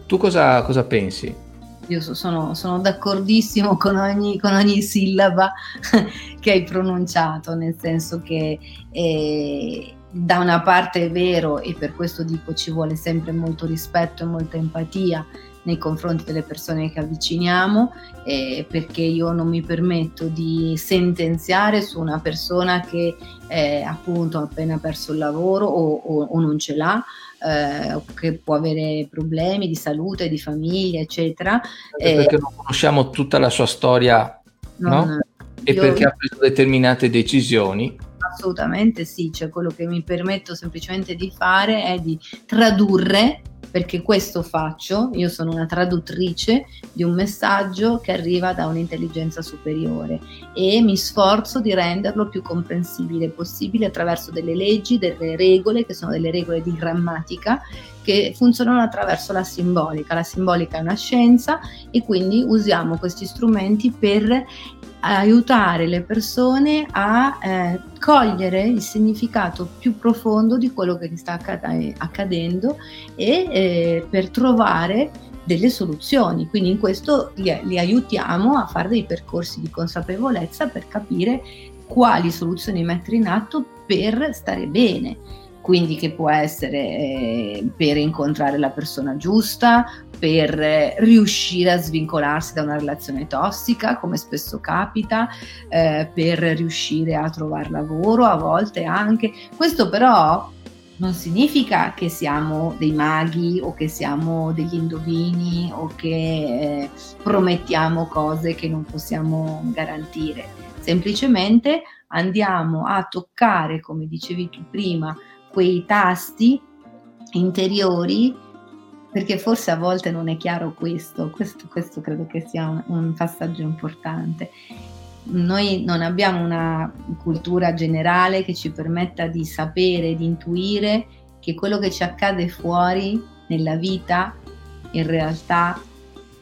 Tu cosa, cosa pensi? io sono, sono d'accordissimo con ogni, con ogni, sillaba che hai pronunciato, nel senso che eh, da una parte è vero e per questo dico ci vuole sempre molto rispetto e molta empatia nei confronti delle persone che avviciniamo, eh, perché io non mi permetto di sentenziare su una persona che eh, appunto ha appena perso il lavoro o, o, o non ce l'ha, eh, che può avere problemi di salute, di famiglia, eccetera. Perché non conosciamo tutta la sua storia, non, no? E io, perché ha preso determinate decisioni. Assolutamente sì, cioè quello che mi permetto semplicemente di fare è di tradurre perché questo faccio, io sono una traduttrice di un messaggio che arriva da un'intelligenza superiore e mi sforzo di renderlo più comprensibile possibile attraverso delle leggi, delle regole che sono delle regole di grammatica che funzionano attraverso la simbolica. La simbolica è una scienza e quindi usiamo questi strumenti per aiutare le persone a eh, cogliere il significato più profondo di quello che sta accad- accadendo e eh, per trovare delle soluzioni. Quindi in questo li, li aiutiamo a fare dei percorsi di consapevolezza per capire quali soluzioni mettere in atto per stare bene quindi che può essere eh, per incontrare la persona giusta, per eh, riuscire a svincolarsi da una relazione tossica, come spesso capita, eh, per riuscire a trovare lavoro, a volte anche. Questo però non significa che siamo dei maghi o che siamo degli indovini o che promettiamo cose che non possiamo garantire. Semplicemente andiamo a toccare, come dicevi tu prima, quei tasti interiori perché forse a volte non è chiaro questo, questo, questo credo che sia un, un, passaggio importante. Noi non abbiamo una cultura generale che ci permetta di sapere, di intuire che quello che ci accade fuori nella vita in realtà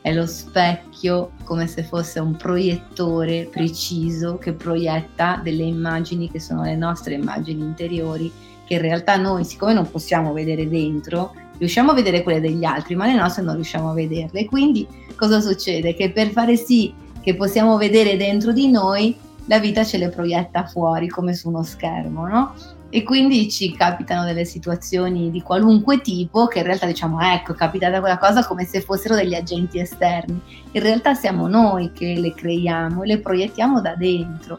è lo specchio come se fosse un proiettore preciso che proietta delle immagini che sono le nostre immagini interiori che in realtà noi, siccome non possiamo vedere dentro, riusciamo a vedere quelle degli altri, ma le nostre non riusciamo a vederle. Quindi cosa succede? Che per fare sì che possiamo vedere dentro di noi, la vita ce le proietta fuori come su uno schermo, no? e quindi ci capitano delle situazioni di qualunque tipo che in realtà diciamo ecco è capitata quella cosa come se fossero degli agenti esterni in realtà siamo noi che le creiamo e le proiettiamo da dentro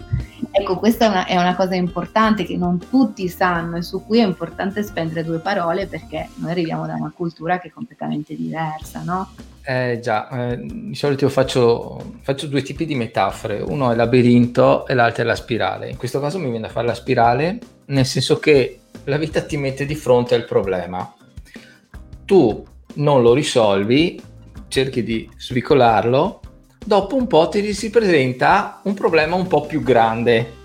ecco questa è una, è una cosa importante che non tutti sanno e su cui è importante spendere due parole perché noi arriviamo da una cultura che è completamente diversa no? Eh già, eh, di solito io faccio, faccio, due tipi di metafore, uno è il labirinto e l'altro è la spirale. In questo caso mi viene a fare la spirale, nel senso che la vita ti mette di fronte al problema. Tu non lo risolvi, cerchi di svicolarlo, dopo un po' ti si presenta un problema un po' più grande.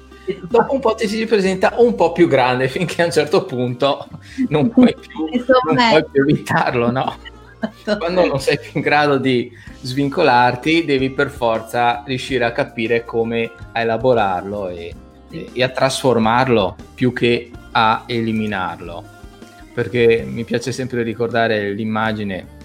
Dopo un po' ti si presenta un po' più grande finché a un certo punto non puoi più, non puoi più evitarlo, no? Quando non sei più in grado di svincolarti, devi per forza riuscire a capire come a elaborarlo e, e, e a trasformarlo più che a eliminarlo. Perché mi piace sempre ricordare l'immagine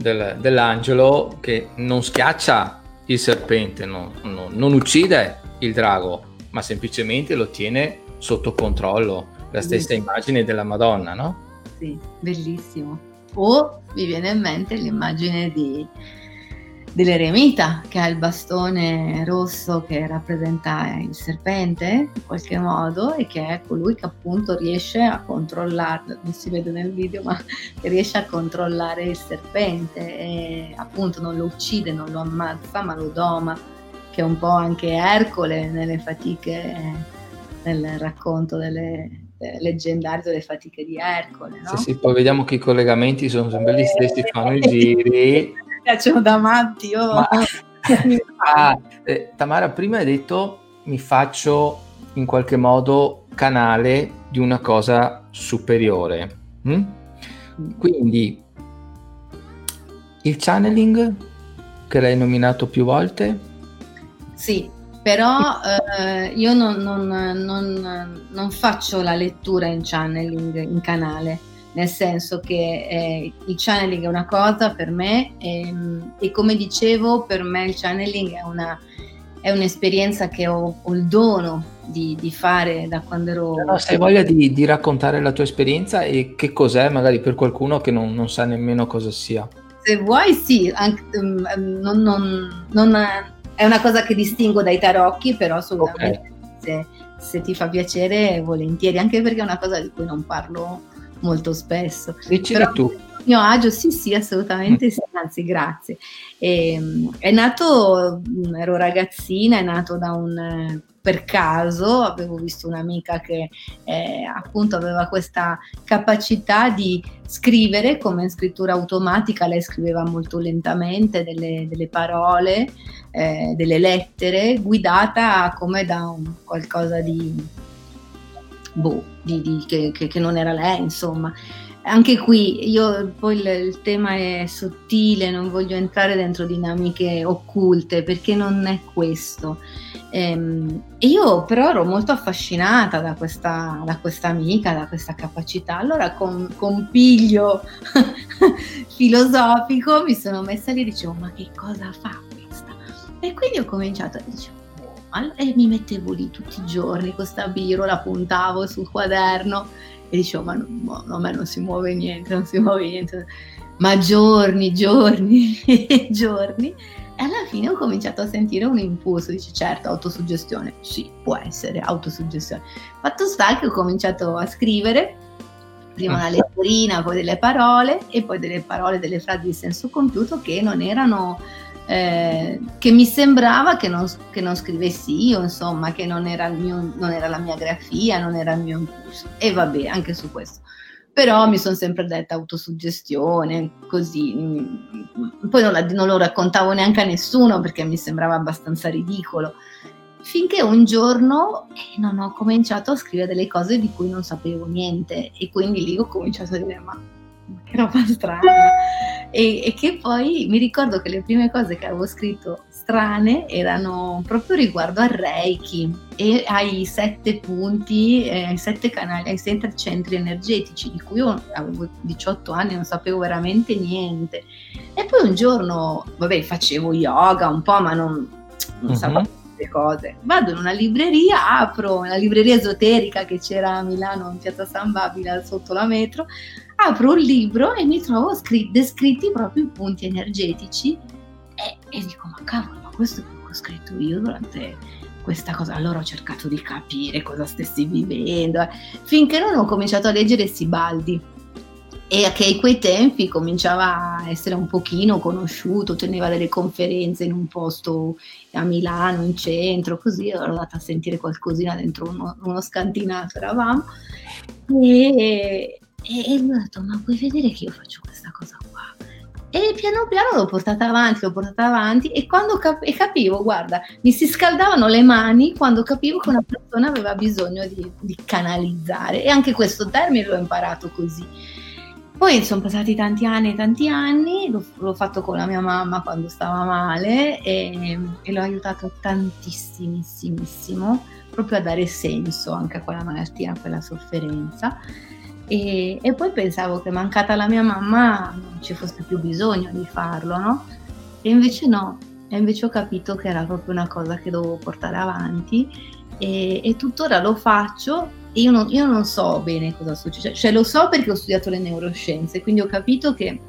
del, dell'angelo che non schiaccia il serpente, non, non, non uccide il drago, ma semplicemente lo tiene sotto controllo. La stessa immagine della Madonna, no? Sì, bellissimo. O vi viene in mente l'immagine di, dell'eremita che ha il bastone rosso che rappresenta il serpente in qualche modo e che è colui che appunto riesce a controllare, non si vede nel video, ma riesce a controllare il serpente e appunto non lo uccide, non lo ammazza, ma lo doma, che è un po' anche Ercole nelle fatiche, nel racconto delle, eh, leggendario delle fatiche di Ercole. No? Sì, sì, poi vediamo che i collegamenti sono sempre gli stessi, fanno i giri. Mi piacciono da matti. Oh. Ma... ah, eh, Tamara, prima hai detto mi faccio in qualche modo canale di una cosa superiore. Hm? Quindi il channeling che l'hai nominato più volte? Sì, però eh, io non, non, non, non, faccio la lettura in channeling in canale, nel senso che eh, il channeling è una cosa per me e, ehm, e, come dicevo per me il channeling è, una, è un'esperienza che ho, ho il dono di, di, fare da quando ero... No, se hai voglia di, di, raccontare la tua esperienza e che cos'è magari per qualcuno che non, non sa nemmeno cosa sia. Se vuoi sì, anche, um, non, non, non, è una cosa che distingo dai tarocchi, però assolutamente okay. se, se ti fa piacere volentieri, anche perché è una cosa di cui non parlo molto spesso. Dici tu. Mio agio, sì, sì, assolutamente sì, anzi, grazie. E, ehm, è nato, mm, ero ragazzina, è nato da un per caso avevo visto un'amica che eh, appunto aveva questa capacità di scrivere come in scrittura automatica, lei scriveva molto lentamente delle, delle parole, eh, delle lettere, guidata come da un, qualcosa di boh, di, di, che, che, che, non era lei, insomma. Anche qui io poi il, il, tema è sottile, non voglio entrare dentro dinamiche occulte perché non è questo. Ehm, io però ero molto affascinata da questa, da questa amica, da questa capacità. Allora con, con piglio filosofico mi sono messa lì e dicevo ma che cosa fa questa? E quindi ho cominciato a dire e mi mettevo lì tutti i giorni con questa biro, la puntavo sul quaderno e dicevo ma no, a me non si muove niente, non si muove niente, ma giorni, giorni e giorni. E alla fine ho cominciato a sentire un impulso, dice certo, autosuggestione, sì, può essere autosuggestione. Fatto sta che ho cominciato a scrivere, prima una letterina, poi delle parole e poi delle parole, delle frasi di senso compiuto che non erano eh, che mi sembrava che non, che non, scrivessi io, insomma, che non era, mio, non era, la mia grafia, non era il mio impulso. E vabbè, anche su questo. Però mi sono sempre detta autosuggestione, così. Poi non, la, non lo raccontavo neanche a nessuno perché mi sembrava abbastanza ridicolo. Finché un giorno eh, non ho cominciato a scrivere delle cose di cui non sapevo niente e quindi lì ho cominciato a dire ma che roba strana. E, e, che poi mi ricordo che le prime cose che avevo scritto strane erano proprio riguardo al Reiki e ai sette punti, eh, ai sette canali, ai sette centri energetici, di cui io avevo 18 anni, non sapevo veramente niente. E poi un giorno, vabbè, facevo yoga un po', ma non, non uh-huh. sapevo cose. Vado in una libreria, apro una libreria esoterica che c'era a Milano in piazza San Babila sotto la metro, apro un libro e mi trovo scr- descritti proprio i punti energetici e, e dico ma cavolo, ma questo è ho scritto io durante questa cosa. Allora ho cercato di capire cosa stessi vivendo, eh. finché non ho cominciato a leggere Sibaldi e che a quei tempi cominciava a essere un pochino conosciuto, teneva delle conferenze in un posto a Milano, in centro, così, ero andata a sentire qualcosina dentro uno, uno scantinato, eravamo, e, e, e lui ha detto, ma puoi vedere che io faccio questa cosa qua? E piano piano l'ho portata avanti, l'ho portata avanti e quando cap- e capivo, guarda, mi si scaldavano le mani quando capivo che una persona aveva bisogno di, di canalizzare. E anche questo termine l'ho imparato così. Poi sono passati tanti anni e tanti anni, l'ho, l'ho, fatto con la mia mamma quando stava male e, e l'ho aiutato tantissimissimo proprio a dare senso anche a quella malattia, a quella sofferenza. E, e, poi pensavo che mancata la mia mamma non ci fosse più bisogno di farlo, no? E invece no, e invece ho capito che era proprio una cosa che dovevo portare avanti e, e tuttora lo faccio e io non, io non so bene cosa succede, cioè lo so perché ho studiato le neuroscienze, quindi ho capito che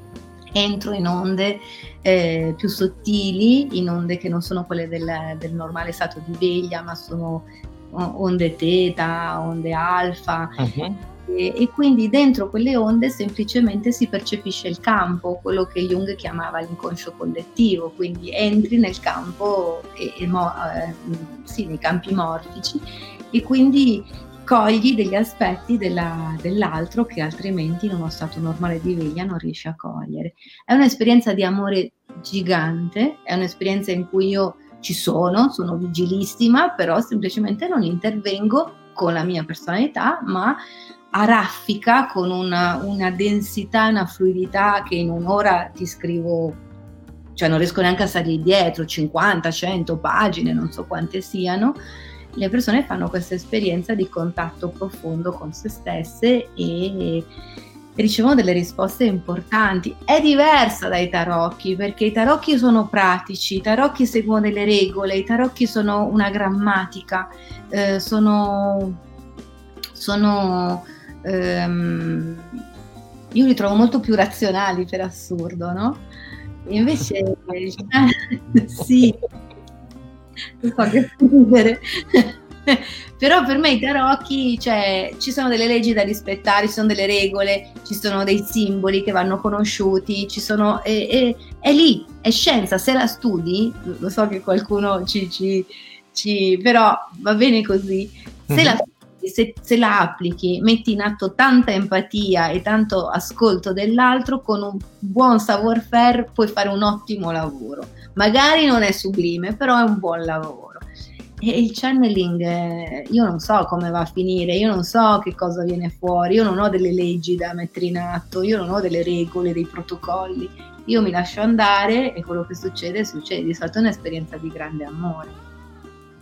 entro in onde eh, più sottili, in onde che non sono quelle del, del normale stato di veglia, ma sono onde teta, onde alfa. Uh-huh e, e, quindi dentro quelle onde semplicemente si percepisce il campo, quello che Jung chiamava l'inconscio collettivo, quindi entri nel campo, e, e mo, eh, sì, nei campi morfici e quindi cogli degli aspetti della, dell'altro che altrimenti in uno stato normale di veglia non riesci a cogliere. È un'esperienza di amore gigante, è un'esperienza in cui io ci sono, sono vigilissima, però semplicemente non intervengo con la mia personalità, ma a raffica con una, una densità, una fluidità che in un'ora ti scrivo, cioè non riesco neanche a salire dietro, 50, 100 pagine, non so quante siano, le persone fanno questa esperienza di contatto profondo con se stesse e, e ricevono delle risposte importanti. È diversa dai tarocchi perché i tarocchi sono pratici, i tarocchi seguono delle regole, i tarocchi sono una grammatica, eh, sono, sono ehm, io li trovo molto più razionali per assurdo, no? Invece, sì, non so che ridere. Però per me i tarocchi, cioè, ci sono delle leggi da rispettare, ci sono delle regole, ci sono dei simboli che vanno conosciuti, ci sono, è, è, è lì, è scienza, se la studi, lo so che qualcuno ci, ci, ci però va bene così, se mm-hmm. la studi se, se, la applichi, metti in atto tanta empatia e tanto ascolto dell'altro, con un buon savoir-faire puoi fare un ottimo lavoro. Magari non è sublime, però è un buon lavoro. E il channeling, eh, io non so come va a finire, io non so che cosa viene fuori, io non ho delle leggi da mettere in atto, io non ho delle regole, dei protocolli. Io mi lascio andare e quello che succede succede. Di solito è un'esperienza di grande amore.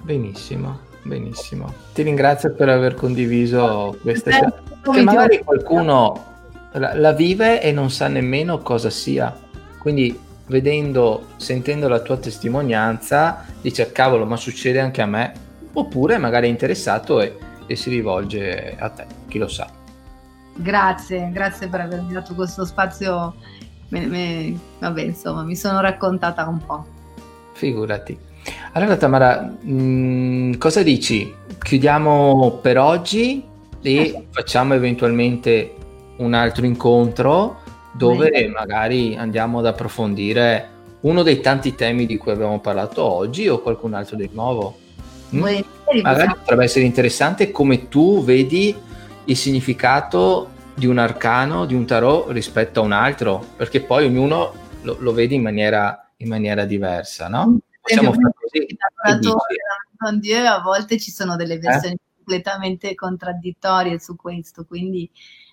Benissimo. Benissimo, ti ringrazio per aver condiviso questa eh, che magari qualcuno la, la, vive e non sa nemmeno cosa sia. Quindi vedendo, sentendo la tua testimonianza, dice cavolo, ma succede anche a me. Oppure magari è interessato e, e si rivolge a te, chi lo sa. Grazie, grazie per avermi dato questo spazio. Me, me, vabbè, insomma, mi sono raccontata un po'. Figurati. Allora Tamara, mh, mm, cosa dici? Chiudiamo per oggi e facciamo eventualmente un altro incontro dove Bene. magari andiamo ad approfondire uno dei tanti temi di cui abbiamo parlato oggi o qualcun altro di nuovo. Mm? Magari potrebbe essere interessante come tu vedi il significato di un arcano, di un tarot rispetto a un altro, perché poi ognuno lo, lo vede in maniera, in maniera diversa, no? Possiamo fare con Dio a volte ci sono delle eh? versioni eh? completamente contraddittorie su questo, quindi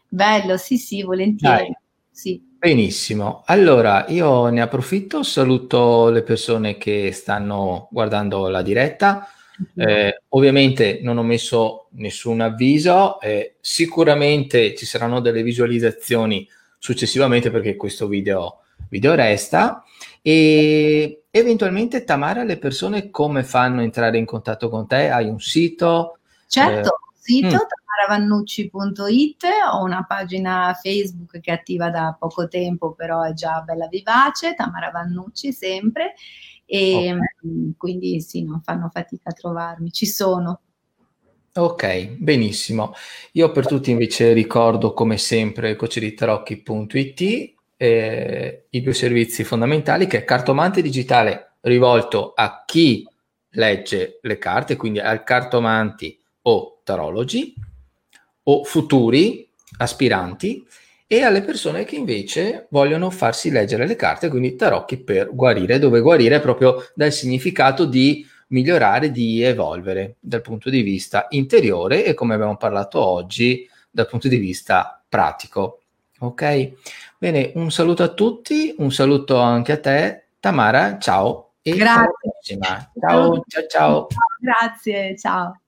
bello, sì sì, volentieri. Sì. Benissimo, allora io ne approfitto, saluto le persone che stanno guardando la diretta. Eh, ovviamente non ho messo nessun avviso, eh, sicuramente ci saranno delle visualizzazioni successivamente perché questo video, video resta e eventualmente Tamara le persone come fanno a entrare in contatto con te? Hai un sito? Certo, eh, sito mm. tamaravannucci.it, ho una pagina Facebook che è attiva da poco tempo, però è già bella vivace, Tamara Vannucci sempre e okay. quindi sì, non fanno fatica a trovarmi, ci sono. Ok, benissimo. Io per tutti invece ricordo come sempre coceritarocchi.it eh, i due servizi fondamentali che è cartomante digitale rivolto a chi legge le carte, quindi al cartomanti o tarologi o futuri aspiranti e alle persone che invece vogliono farsi leggere le carte, quindi tarocchi per guarire, dove guarire proprio dal significato di migliorare, di evolvere dal punto di vista interiore e come abbiamo parlato oggi dal punto di vista pratico. Ok? Bene, un saluto a tutti, un saluto anche a te, Tamara, ciao. E Grazie. Ciao, ciao, ciao. Grazie, ciao.